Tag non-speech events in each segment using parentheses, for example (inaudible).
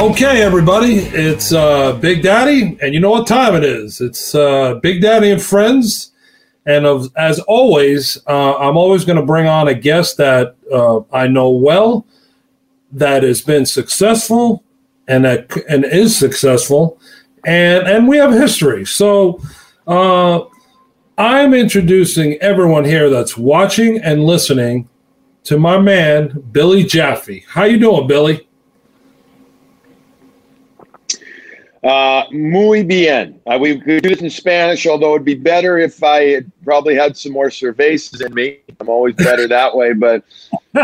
Okay, everybody, it's uh, Big Daddy, and you know what time it is. It's uh, Big Daddy and Friends. And of, as always, uh, I'm always going to bring on a guest that uh, I know well, that has been successful, and that and is successful, and and we have history. So uh, I'm introducing everyone here that's watching and listening to my man Billy Jaffe. How you doing, Billy? Uh, muy bien. Uh, we could do this in Spanish, although it'd be better if I had probably had some more cervezas in me. I'm always better (laughs) that way. But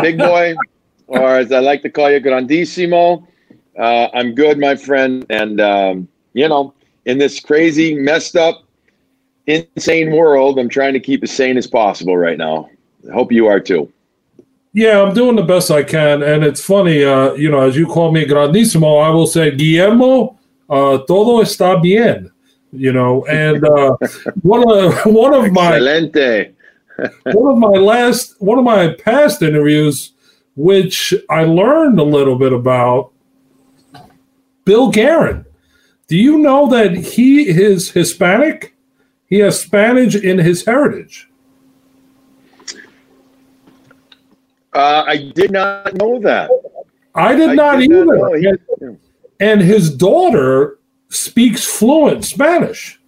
big boy, or as I like to call you, grandissimo. Uh, I'm good, my friend. And, um, you know, in this crazy, messed up, insane world, I'm trying to keep as sane as possible right now. I hope you are too. Yeah, I'm doing the best I can. And it's funny, uh, you know, as you call me grandissimo, I will say Guillermo uh, todo está bien, you know. And uh, one of (laughs) one of my Excelente. one of my last one of my past interviews, which I learned a little bit about Bill Guerin. Do you know that he is Hispanic? He has Spanish in his heritage. Uh, I did not know that. I did I not did either. know. And- his daughter speaks fluent Spanish.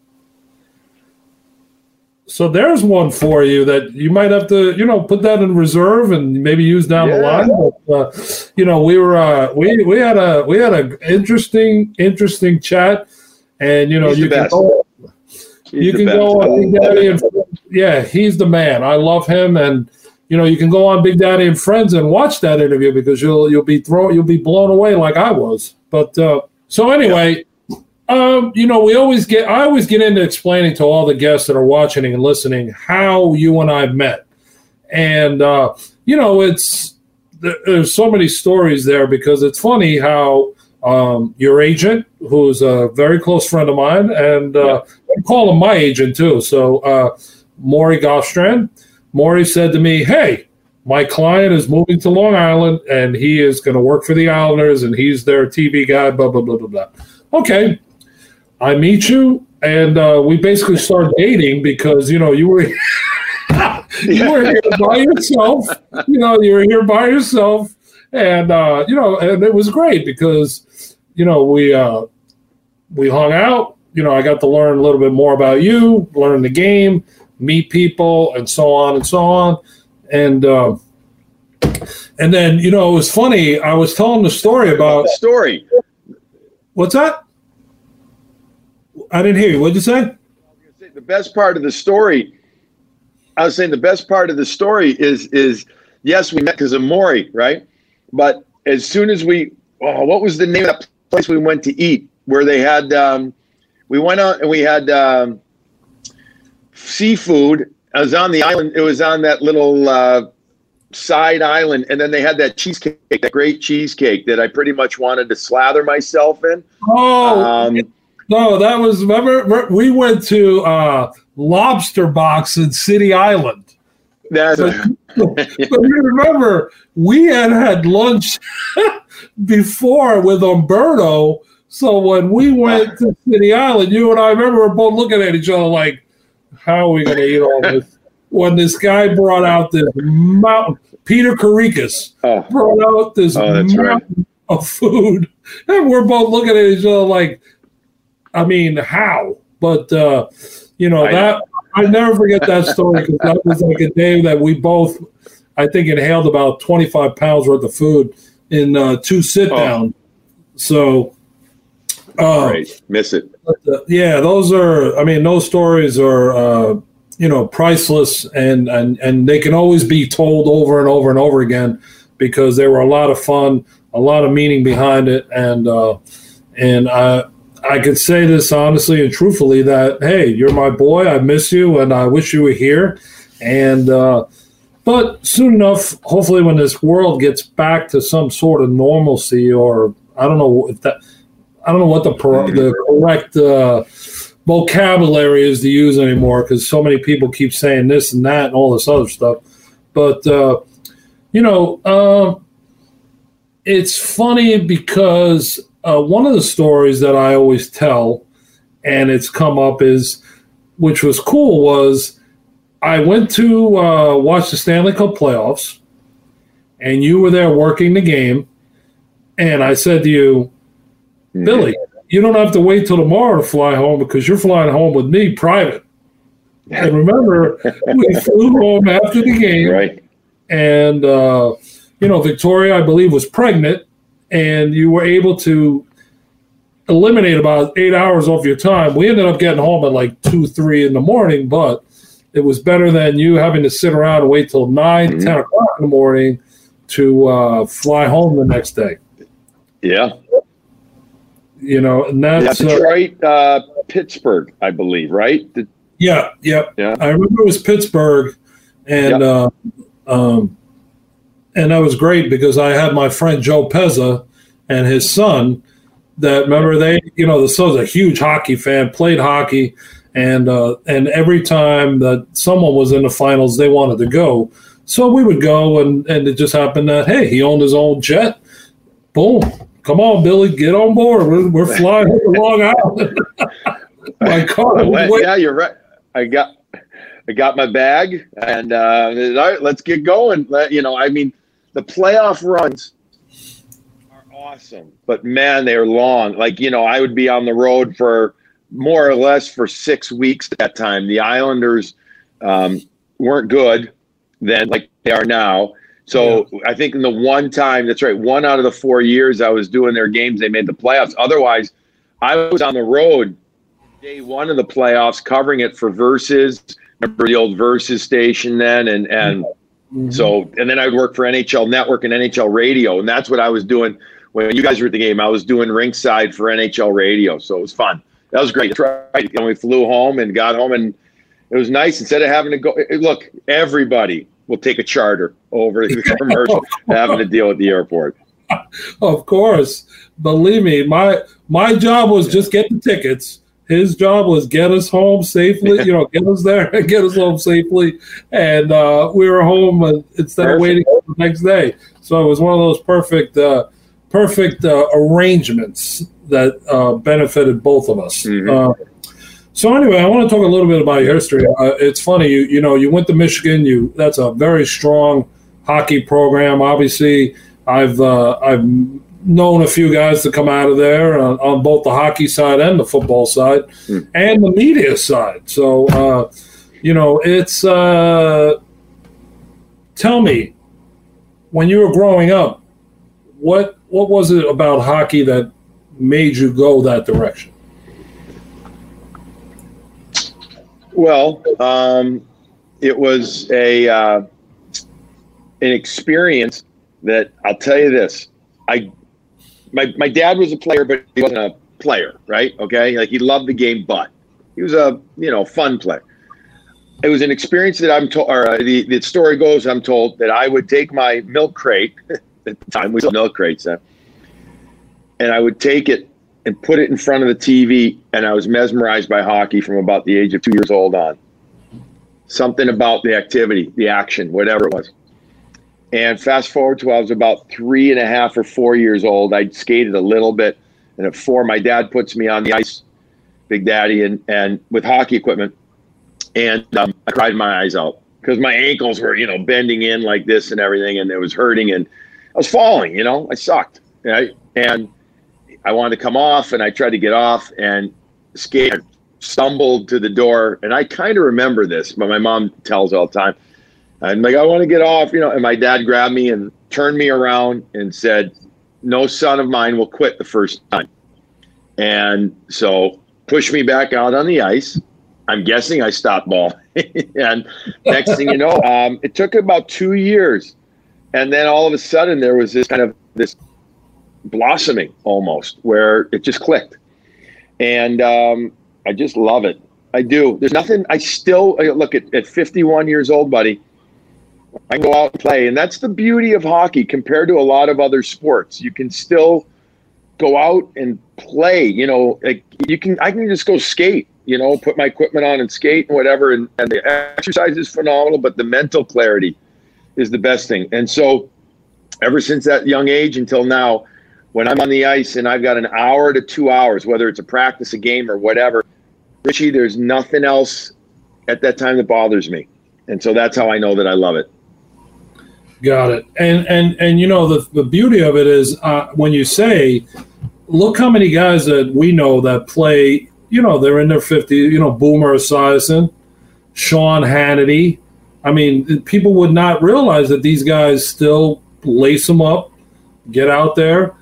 So there's one for you that you might have to, you know, put that in reserve and maybe use down the line. But uh, you know, we were uh, we we had a we had a interesting interesting chat, and you know, He's you can go, He's you can best. go on Big love Daddy it. and yeah, he's the man. I love him, and you know, you can go on Big Daddy and Friends and watch that interview because you'll you'll be thrown you'll be blown away like I was. But uh, so anyway, um, you know, we always get I always get into explaining to all the guests that are watching and listening how you and I met, and uh, you know, it's there, there's so many stories there because it's funny how um, your agent, who's a very close friend of mine, and uh, I call him my agent too. So uh, Maury Goffstrand, Maury said to me, "Hey." My client is moving to Long Island and he is going to work for the Islanders and he's their TV guy, blah, blah, blah, blah, blah. Okay. I meet you and uh, we basically start dating because, you know, you were. (laughs) you were here by yourself. You know, you were here by yourself, and uh, you know, and it was great because you know we uh, we hung out. You know, I got to learn a little bit more about you, learn the game, meet people, and so on and so on. And uh, and then you know, it was funny. I was telling the story about The story. what's that? I didn't hear you. What'd you say? The best part of the story, I was saying the best part of the story is is yes, we met because of Maury, right? But as soon as we, oh, what was the name of that place we went to eat where they had, um, we went out and we had um, seafood. I was on the island. It was on that little uh, side island, and then they had that cheesecake, that great cheesecake that I pretty much wanted to slather myself in. Oh, Um, No, that was remember we went to uh, Lobster Box in City Island. that's (laughs) But you remember we had had lunch (laughs) before with Umberto. So when we went to City Island, you and I remember we're both looking at each other like, "How are we going to eat all this?" When this guy brought out this mountain, Peter Karikas oh, brought out this Oh, that's right. mountain of food, (laughs) and we're both looking at each other like, I mean, how? But uh, you know I that I never forget that story because that was like a day that we both, I think, inhaled about twenty five pounds worth of food in uh, two sit down. So, uh, great. Miss it. But, yeah, those are. I mean, those stories are. Uh, you know, priceless, and and and they can always be told over and over and over again because they were a lot of fun, a lot of meaning behind it, and uh, and I I could say this honestly and truthfully that hey, you're my boy. I miss you, and I wish you were here, and. Uh, but soon enough, hopefully, when this world gets back to some sort of normalcy, or I don't know if that, I don't know what the the correct uh, vocabulary is to use anymore because so many people keep saying this and that and all this other stuff. But uh, you know, uh, it's funny because uh, one of the stories that I always tell, and it's come up is, which was cool, was I went to uh, watch the Stanley Cup playoffs, and you were there working the game, and I said to you, Billy, you don't have to wait till tomorrow to fly home because you're flying home with me private. And remember, (laughs) we flew home after the game, Right. and uh, you know Victoria, I believe, was pregnant, and you were able to eliminate about eight hours off your time. We ended up getting home at like two, three in the morning, but it was better than you having to sit around and wait till 9 Mhm. 10 o'clock in the morning to uh, fly home the next day. Yeah. You know, and that's uh, Detroit, uh, Pittsburgh, I believe, right? The- Yeah, yeah. Yeah. I remember it was Pittsburgh, and uh, um, and that was great because I had my friend Joe Pezza and his son. That remember they, you know, the son's a huge hockey fan, played hockey, and uh, and every time that someone was in the finals, they wanted to go. So we would go, and and it just happened that hey, he owned his own jet. Boom. Come on, Billy, get on board. We're, we're flying to Long Island. (laughs) my car. Wait- yeah, you're right. I got I got my bag and uh, all right, let's get going. Let, you know, I mean, the playoff runs are awesome, but man, they are long. Like you know, I would be on the road for more or less for six weeks at that time. The Islanders um, weren't good then, like they are now. So I think in the one time, that's right, one out of the four years I was doing their games, they made the playoffs. Otherwise, I was on the road day one of the playoffs, covering it for Versus. Remember the old Versus station then, and and Mhm. so and then I'd work for NHL Network and NHL Radio, and that's what I was doing when you guys were at the game. I was doing ringside for NHL Radio, so it was fun. That was great. That's right. And we flew home and got home, and it was nice. Instead of having to go, look, everybody will take a charter over the commercial, (laughs) having to deal with the airport. Of course, believe me, my my job was just get the tickets. His job was get us home safely, you know, get us there and (laughs) get us home safely. And uh, we were home uh, instead of waiting for the next day. So it was one of those perfect, uh, perfect uh, arrangements that uh, benefited both of us. Mhm. Uh, so anyway, I want to talk a little bit about your history. Uh, it's funny, you you know, you went to Michigan. You that's a very strong hockey program. Obviously, I've uh, I've known a few guys to come out of there on, on both the hockey side and the football side, Hmm. and the media side. So uh, you know, it's uh, tell me when you were growing up, what what was it about hockey that made you go that direction? Well, um, it was a uh, an experience that I'll tell you this. I my my dad was a player, but he wasn't a player, right? Okay, like he loved the game, but he was a you know fun player. It was an experience that I'm told, or uh, the the story goes, I'm told that I would take my milk crate (laughs) at the time we sold milk crates and I would take it and put it in front of the TV, and I was mesmerized by hockey from about the age of two years old on. Something about the activity, the action, whatever it was. And fast forward to I was about three and a half or four years old. I skated a little bit, and at four, my dad puts me on the ice, Big Daddy, and and with hockey equipment, and um, I cried my eyes out because my ankles were, you know, bending in like this and everything, and it was hurting, and I was falling. You know, I sucked, right? And I wanted to come off, and I tried to get off, and skate I stumbled to the door, and I kind of remember this, but my mom tells all the time. I'm like, I want to get off, you know, and my dad grabbed me and turned me around and said, "No son of mine will quit the first time," and so pushed me back out on the ice. I'm guessing I stopped ball, (laughs) and next thing you know, um, it took about two years, and then all of a sudden there was this kind of this blossoming almost where it just clicked. And um, i just love it. I do. There's nothing i still look at, at 51 years old buddy i can go out and play. And that's the beauty of hockey compared to a lot of other sports. You can still go out and play you know like you can i can just go skate you know put my equipment on and skate and whatever. And, and the exercise is phenomenal but the mental clarity is the best thing. And so ever since that young age until now when I'm on the ice and I've got an hour to two hours, whether it's a practice, a game, or whatever, Richie, there's nothing else at that time that bothers me, and so that's how I know that I love it. Got it. And and and you know the the beauty of it is uh, when you say, look how many guys that we know that play. You know they're in their 50s. You know Boomer Esiason, Sean Hannity. I mean, people would not realize that these guys still lace them up, get out there,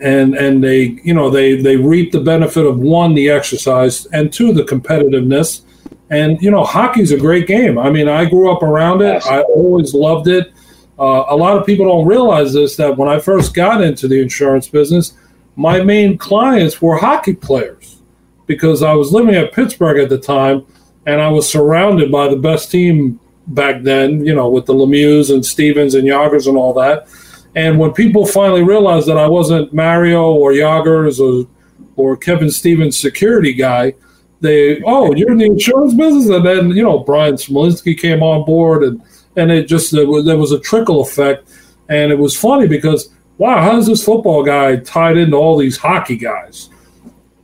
and and they you know they they reap the benefit of one the exercise and two the competitiveness. And you know, hockey's a great game. I mean, I grew up around it. I always loved it. Uh, a lot of people don't realize this that when I first got into the insurance business, my main clients were hockey players because I was living at Pittsburgh at the time and I was surrounded by the best team back then, you know, with the Lemieux and Stevens and Jagrs and all that. And when people finally realized that I wasn't Mario or Jagrs or, or Kevin Stevens security guy, they, oh, you're in the insurance business? And then, you know, Bryan Smolinski came on board and and it just there was, there was a trickle effect, and it was funny because wow, how's this football guy tied into all these hockey guys?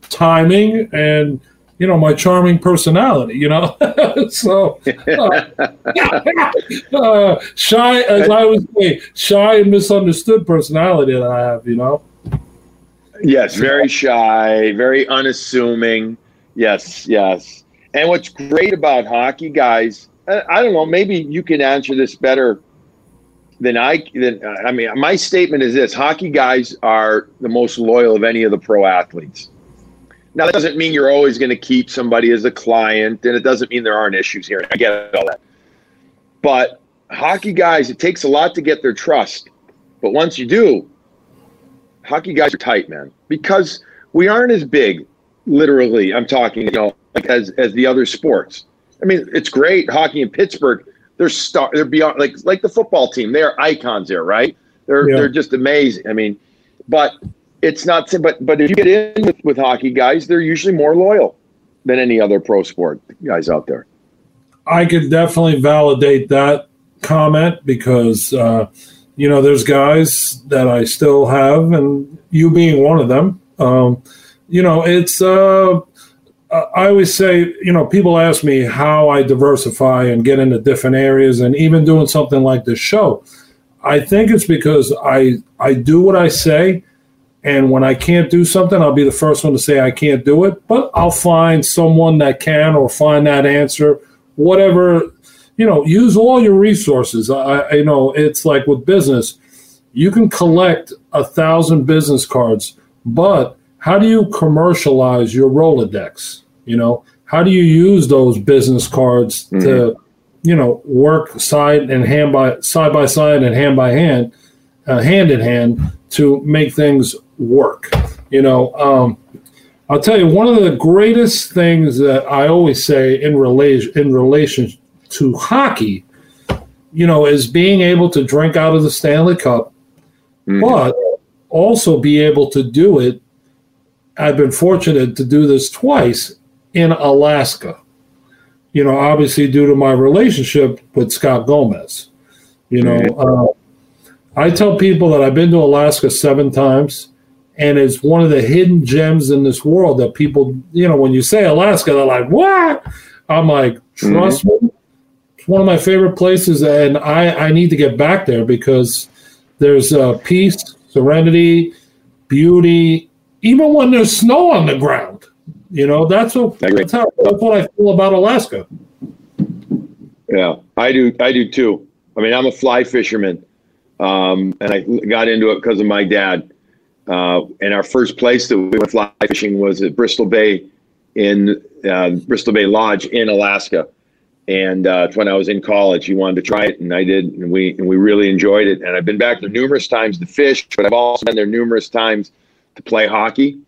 Timing and you know my charming personality, you know. (laughs) so uh, (laughs) uh, shy, as I was saying, shy and misunderstood personality that I have, you know. Yes, very shy, very unassuming. Yes, yes. And what's great about hockey, guys, I don't know. Maybe you can answer this better than I. Than I mean, my statement is this: hockey guys are the most loyal of any of the pro athletes. Now, that doesn't mean you're always going to keep somebody as a client, and it doesn't mean there aren't issues here. I get all that, but hockey guys, it takes a lot to get their trust. But once you do, hockey guys are tight, man, because we aren't as big. Literally, I'm talking, you know, like as as the other sports I mean, it's great hockey in Pittsburgh. They're star. They're beyond like like the football team. They are icons there, right? They're yeah. they're just amazing. I mean, but it's not. But but if you get in with, with hockey guys, they're usually more loyal than any other pro sport guys out there. I could definitely validate that comment because uh, you know there's guys that I still have, and you being one of them. Um, you know, it's uh, I always say, you know, people ask me how I diversify and get into different areas, and even doing something like this show. I think it's because I I do what I say, and when I can't do something, I'll be the first one to say I can't do it. But I'll find someone that can, or find that answer, whatever. You know, use all your resources. I, I you know it's like with business, you can collect a thousand business cards, but how do you commercialize your Rolodex? You know, how do you use those business cards mm-hmm. to, you know, work side and hand by side by side and hand by hand, uh, hand in hand to make things work? You know, um, I'll tell you one of the greatest things that I always say in relation in relation to hockey, you know, is being able to drink out of the Stanley Cup, mm-hmm. but also be able to do it I've been fortunate to do this twice in Alaska. You know, obviously due to my relationship with Scott Gomez. You know, uh, I tell people that I've been to Alaska seven times, and it's one of the hidden gems in this world that people, you know, when you say Alaska, they're like, "What?" I'm like, "Trust mm-hmm. me, it's one of my favorite places, and I I need to get back there because there's uh, peace, serenity, beauty, even when there's snow on the ground. You know, that's what that's, how, that's what I feel about Alaska. Yeah, I do. I do too. I mean, I'm a fly fisherman, um, and I got into it because of my dad. Uh, and our first place that we went fly fishing was at Bristol Bay in uh, Bristol Bay Lodge in Alaska. And uh, when I was in college, he wanted to try it, and I did, and we and we really enjoyed it. And I've been back there numerous times to fish, but I've also been there numerous times to play hockey,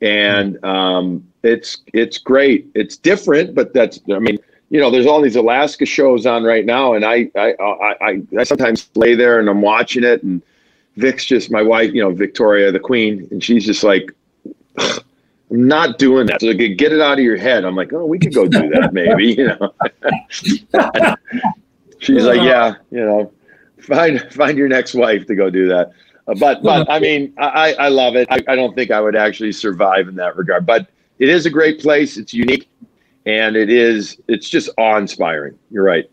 and um, it's it's great. It's different, but that's I mean, you know, there's all these Alaska shows on right now, and I I I, I sometimes lay there and I'm watching it, and Vic's just my wife, you know, Victoria, the Queen, and she's just like. I'm not doing that. So get it out of your head. I'm like, oh, we could go do that, maybe. (laughs) You know. (laughs) She's like, yeah, you know, find find your next wife to go do that. but but I mean, I, I love it. I, I don't think I would actually survive in that regard. But it is a great place. It's unique, and it is it's just awe inspiring. You're right.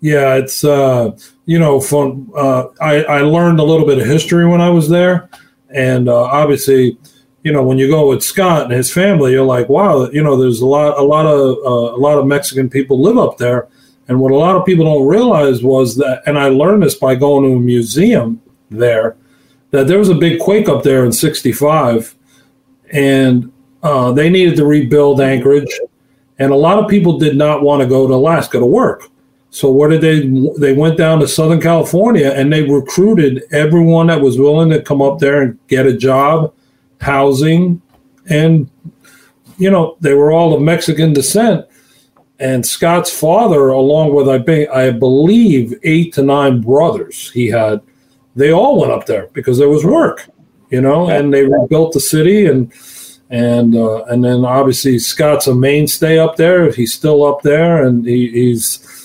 Yeah, it's uh, you know fun. Uh, I I learned a little bit of history when I was there, and uh, obviously, you know, when you go with Scott and his family, you're like, wow, you know, there's a lot a lot of uh, a lot of Mexican people live up there, and what a lot of people don't realize was that, and I learned this by going to a museum there, that there was a big quake up there in '65, and uh, they needed to rebuild Anchorage, and a lot of people did not want to go to Alaska to work. So what did they? They went down to Southern California and they recruited everyone that was willing to come up there and get a job, housing, and you know they were all of Mexican descent. And Scott's father, along with I, be, I believe eight to nine brothers he had, they all went up there because there was work, you know, and they rebuilt the city and and uh, and then obviously Scott's a mainstay up there. He's still up there, and he, he's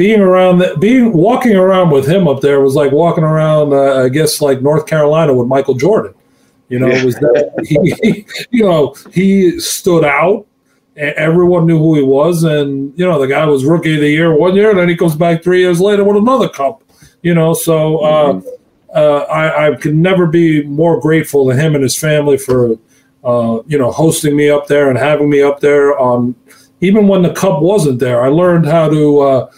being around that being walking around with him up there was like walking around, uh, I guess, like North Carolina with Michael Jordan. You know, it was that he, you know, he stood out. Everyone knew who he was, and you know, the guy was rookie of the year one year, and then he comes back three years later with another cup. You know, so uh, mm-hmm. uh, I, I can never be more grateful to him and his family for uh, you know, hosting me up there and having me up there on even when the cup wasn't there. I learned how to uh,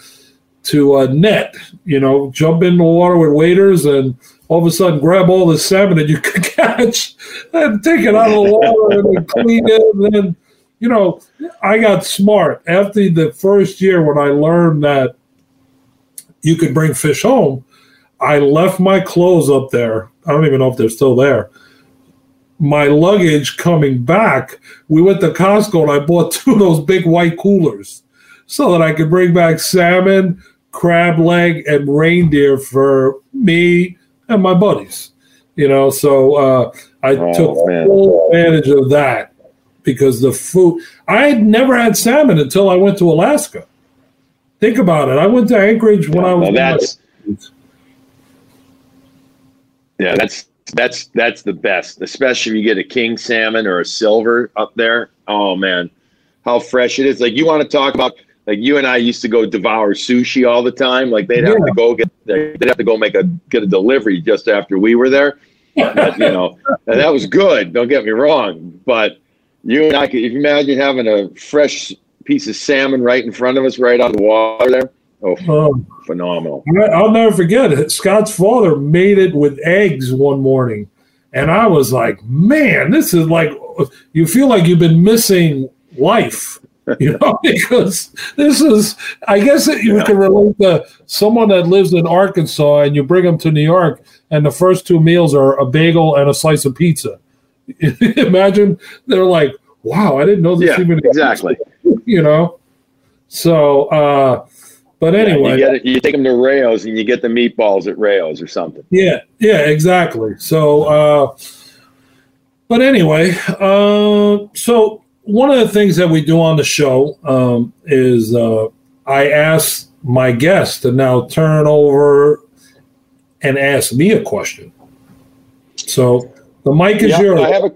to uh, net, you know, jump in the water with waders and all of a sudden grab all the salmon that you (laughs) could catch and take it out of the water and clean it. And then, you know, I got smart after the first year when I learned that you could bring fish home. I left my clothes up there. I don't even know if they're still there my luggage coming back, we went to Costco and I bought (laughs) two of those big white coolers so that I could bring back salmon, crab leg, and reindeer for me and my buddies. You know, so uh, I oh, took man. full advantage of that because the food I had never had salmon until I went to Alaska. Think about it. I went to Anchorage when yeah, I was. Well, that's, yeah, that's that's that's the best, especially if you get a king salmon or a silver up there. Oh man, how fresh it is! Like you want to talk about like you and I used to go devour sushi all the time. Like they'd have yeah. to go get they'd have to go make a get a delivery just after we were there. But, you know, and that was good. Don't get me wrong, but you and I could if you imagine having a fresh piece of salmon right in front of us, right on the water there. Oh, um, phenomenal. I'll never forget it. Scott's father made it with eggs one morning. And I was like, man, this is like, you feel like you've been missing life, you know, (laughs) because this is, I guess you yeah. can relate to someone that lives in Arkansas and you bring them to New York and the first two meals are a bagel and a slice of pizza. (laughs) Imagine they're like, wow, I didn't know this yeah, even exactly. (laughs) You know? So, uh, but anyway, yeah, you, it, you, take them to Rao's and you get the meatballs at Rao's or something. Yeah, yeah, exactly. So, uh, but anyway, uh, so one of the things that we do on the show um, is uh, I ask my guests to now turn over and ask me a question. So the mic is yours. I have a,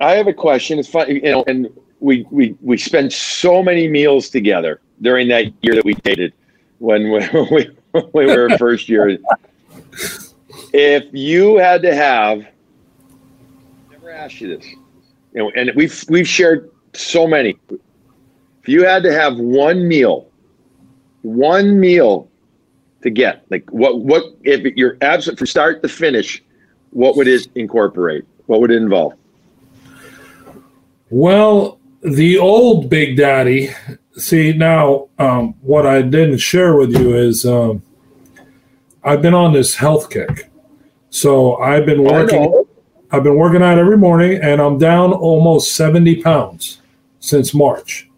I have a question. It's fun, you know, and we we we spent so many meals together during that year that we dated when (laughs) we, we, we were first year. If you had to have, never asked you this, you know, and we've we've shared so many. If you had to have one meal, one meal to get, like what what if you're absent from start to finish, what would it incorporate? What would it involve? Well, the old Big Daddy see now um, what i didn't share with you is um, i've been on this health kick so i've been working i've been working out every morning and i'm down almost 70 pounds since march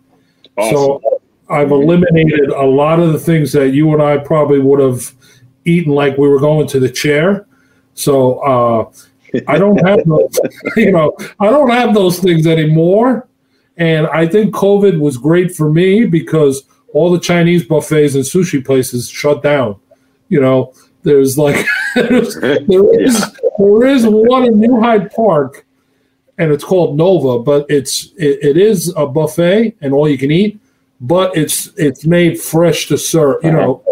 awesome. so i've eliminated a lot of the things that you and i probably would have eaten like we were going to the chair so uh, i don't have (laughs) those (laughs) you know i don't have those things anymore and I think COVID was great for me because all the Chinese buffets and sushi places shut down. You know, there's like (laughs) There's- there is there is one in New Hyde Park, and it's called Nova, but it's it, it is a buffet and all you can eat, but it's it's made fresh to serve. You know,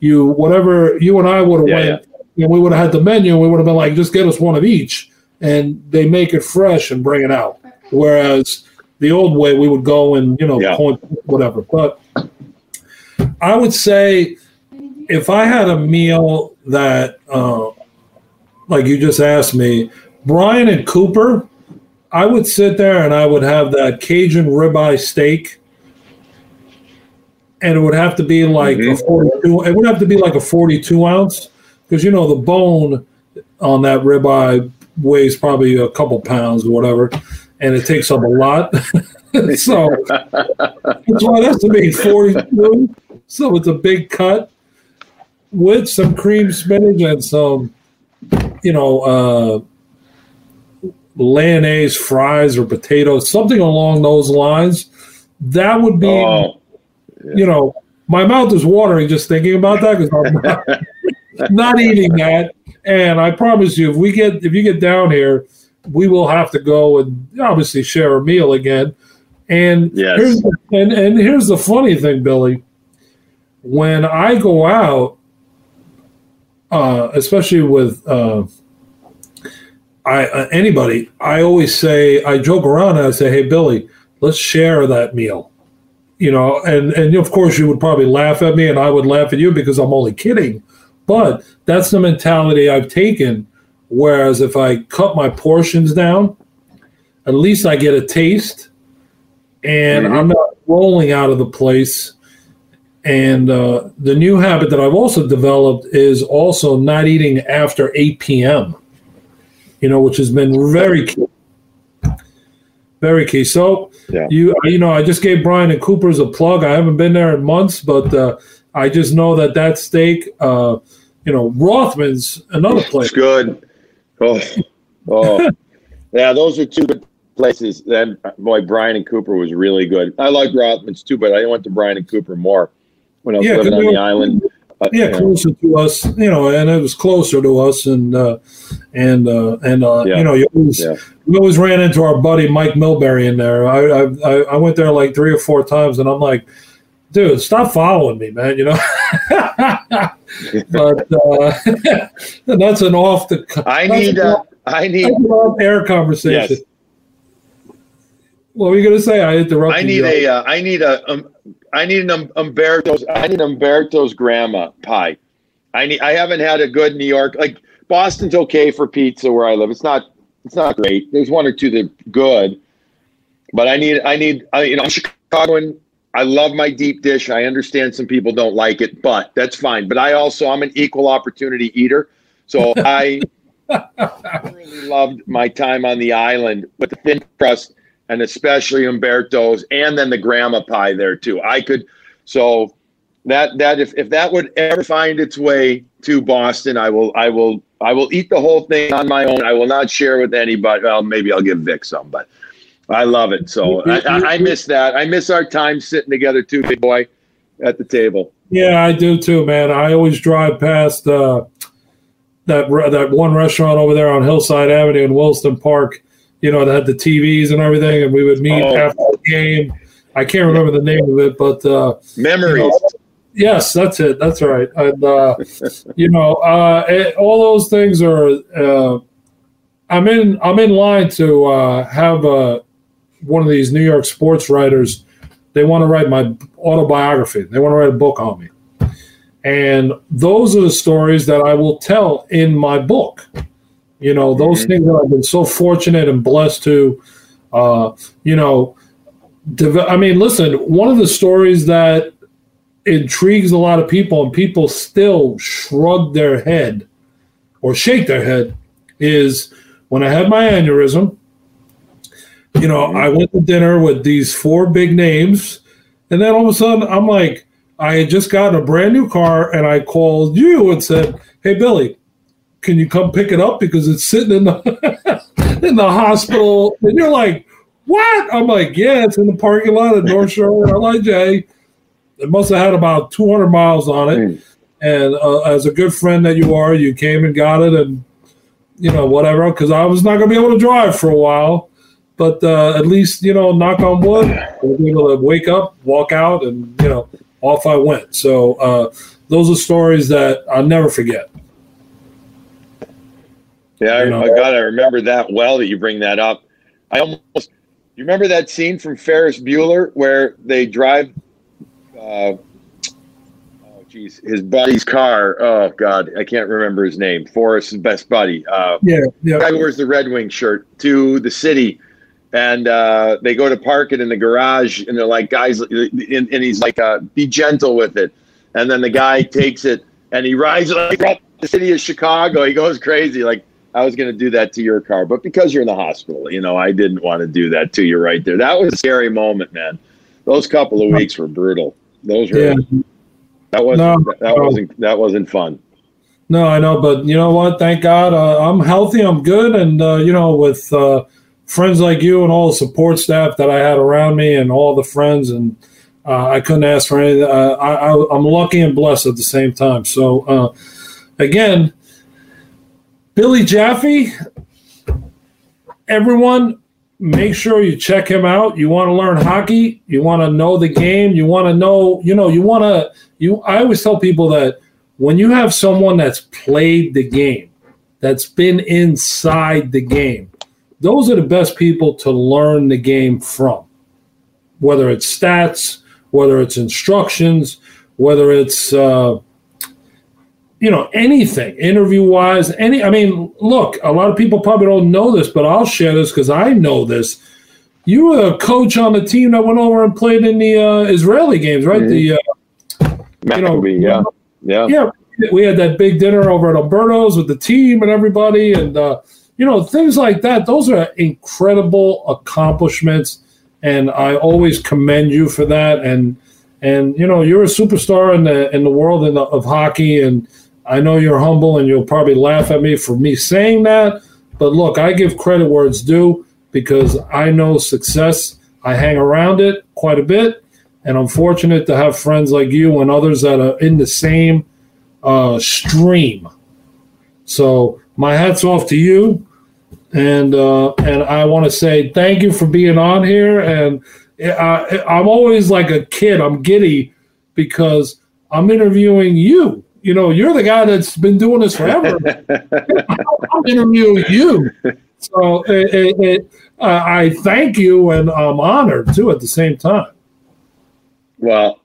you whatever you and I would have Yeah, went, and we would have had the menu, and we would have been like, just get us one of each, and they make it fresh and bring it out. Whereas the old way, we would go and you know Yeah. point whatever. But I would say if I had a meal that, uh, like you just asked me, Bryant and Cooper, I would sit there and I would have that Cajun ribeye steak, and it would have to be like a Mhm. forty-two. It would have to be like a forty-two ounce because you know the bone on that ribeye weighs probably a couple pounds or whatever, and it takes up a lot. (laughs) so that's why that's to be forty-two. So it's a big cut with some cream spinach and some, you know, uh, mayonnaise, fries, or potatoes, something along those lines. That would be, Oh, you know, my mouth is watering just thinking about that because I'm not, (laughs) not eating that. And I promise you, if we get if you get down here, we will have to go and obviously share a meal again. And Yes. here's the, and and here's the funny thing, Billy. When I go out, uh, especially with uh, I uh, anybody, I always say I joke around and I say, "Hey, Billy, let's share that meal." You know, and and of course you would probably laugh at me, and I would laugh at you because I'm only kidding. But that's the mentality I've taken. Whereas if I cut my portions down, at least I get a taste, and Mhm. I'm not rolling out of the place. And uh, the new habit that I've also developed is also not eating after 8 p.m. You know, which has been very key. Very key. So Yeah. you you know, I just gave Bryant and Cooper's a plug. I haven't been there in months, but uh, I just know that that steak, uh, you know, Rothmann's another place. it's good. Oh, oh, yeah. Those are two good places. Then, boy, Bryant and Cooper was really good. I like Rothmann's too, but I went to Bryant and Cooper more when I was Yeah, living on the island. But, yeah, you know, closer to us, you know, and it was closer to us, and uh, and uh, and uh, Yeah. you know, you always Yeah. we always ran into our buddy Mike Milbury in there. I, I I went there like three or four times, and I'm like, dude, stop following me, man. You know, (laughs) but uh, (laughs) that's an off the I need. Uh, off- I need. air conversation. Yes. What were you gonna say? I interrupted I need you. a. Uh, I need a. Um, I need an um, Umberto's. I need Umberto's grandma pie. I need. I haven't had a good New York. Like Boston's okay for pizza where I live. It's not. It's not great. There's one or two that are good, but I need. I need. I, you know, I'm Chicagoan. I love my deep dish. I understand some people don't like it, but that's fine. But I also I'm an equal opportunity eater, so (laughs) I really loved my time on the island with the thin crust and especially Umberto's and then the grandma pie there too. I could so that that if, if that would ever find its way to Boston, I will I will I will eat the whole thing on my own. I will not share with anybody. Well, maybe I'll give Vic some, but I love it. So I, I, I miss that. I miss our time sitting together too, big boy, at the table. Yeah, I do too, man. I always drive past uh, that that one restaurant over there on Hillside Avenue in Williston Park. You know, that had the TVs and everything, and we would meet Oh. after the game. I can't remember the name of it, but uh, Memories. yes, that's it. That's right. And uh, (laughs) you know, uh, it, all those things are. Uh, I'm in. I'm in line to uh, have uh, one of these New York sports writers. They want to write my autobiography. They want to write a book on me, and those are the stories that I will tell in my book. You know, those Mhm. things that I've been so fortunate and blessed to. Uh, you know, deve- I mean, listen. One of the stories that intrigues a lot of people, and people still shrug their head or shake their head, is when I had my aneurysm. You know, I went to dinner with these four big names, and then all of a sudden, I'm like, I had just gotten a brand new car, and I called you and said, "Hey, Billy, can you come pick it up because it's sitting in the (laughs) in the hospital?" And you're like, "What?" I'm like, "Yeah, it's in the parking lot at North Shore LIJ." It must have had about 200 miles on it. Mm. And uh, as a good friend that you are, you came and got it, and you know whatever. Because I was not going to be able to drive for a while, but uh, at least you know, knock on wood, I was able to wake up, walk out, and you know, off I went. So uh, those are stories that I'll never forget. Yeah, you know, I, God, I remember that well that you bring that up. I almost you remember that scene from Ferris Bueller where they drive, uh, oh geez, his buddy's car. Oh God, I can't remember his name. Ferris's best buddy. Uh, yeah, yeah. Guy wears the Red Wing shirt to the city, and uh, they go to park it in the garage, and they're like, guys, and, and he's like, uh, be gentle with it, and then the guy takes it and he rides like the city of Chicago. He goes crazy, like I was going to do that to your car, but because you're in the hospital, you know, I didn't want to do that to you right there. That was a scary moment, man. Those couple of weeks were brutal. Those were. Yeah. That wasn't. No, that wasn't. That wasn't fun. No, I know, but you know what? Thank God, uh, I'm healthy. I'm good, and uh, you know, with uh, friends like you and all the support staff that I had around me, and all the friends, and uh, I couldn't ask for anything. Uh, I, I, am lucky and blessed at the same time. So, uh, again, Billy Jaffe, everyone, make sure you check him out. You want to learn hockey, you want to know the game, you want to know, you know, you want to you I always tell people that when you have someone that's played the game, that's been inside the game, those are the best people to learn the game from. Whether it's stats, whether it's instructions, whether it's uh, you know anything interview wise any i mean look a lot of people probably don't know this but i'll share this because i know this. You were a coach on the team that went over and played in the uh, israeli games right? Mm-hmm. the uh, you know yeah. Yeah. Yeah we had that big dinner over at alberto's with the team and everybody and uh, you know things like that. Those are incredible accomplishments and i always commend you for that. And and you know you're a superstar in the in the world the, of hockey and I know you're humble and you'll probably laugh at me for me saying that, but look, I give credit where it's due because I know success. I hang around it quite a bit, and I'm fortunate to have friends like you and others that are in the same uh, stream. So my hats off to you, and uh, and I want to say thank you for being on here. And I, I'm always like a kid. I'm giddy because I'm interviewing you you know, you're the guy that's been doing this forever. (laughs) I'm interviewing you. So it, it, it, uh, I thank you and I'm honored too at the same time. Well,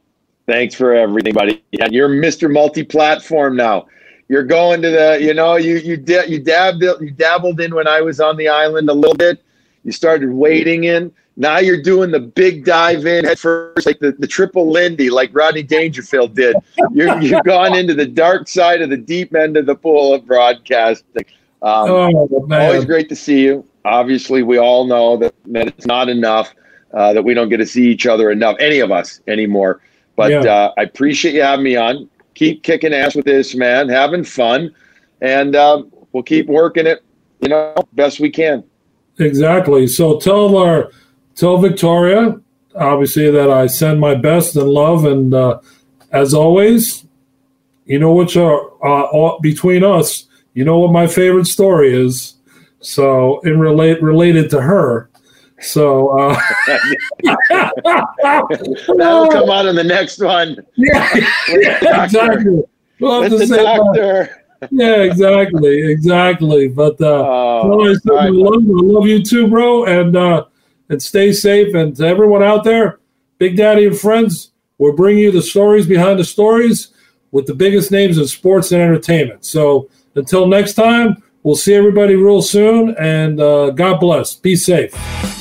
thanks for everything, buddy. And you're Mr. Multi-platform now. You're going to the, you know, you you you dabbled you dabbled in when I was on the island a little bit. You started wading in. Now you're doing the big dive in at first, like the, the triple Lindy, like Rodney Dangerfield did. You're, you've gone into the dark side of the deep end of the pool of broadcasting. Um, oh, always great to see you. Obviously, we all know that, that it's not enough, uh, that we don't get to see each other enough, any of us anymore. But yeah. uh, I appreciate you having me on. Keep kicking ass with this, man. Having fun. And um, we'll keep working it, you know, best we can. Exactly. So tell our tell Victoria, obviously, that I send my best and love. And uh, as always, you know are uh, between us. You know what my favorite story is. So, in relate related to her. So uh, (laughs) that'll come out in the next one. Yeah, (laughs) yeah exactly. We'll the doctor. yeah, exactly, exactly. But uh, oh, I. I, love, I love you too, bro. And uh, and stay safe. And to everyone out there, Big Daddy and friends, we're bringing you the stories behind the stories with the biggest names in sports and entertainment. So until next time, we'll see everybody real soon. And uh, God bless. Be safe.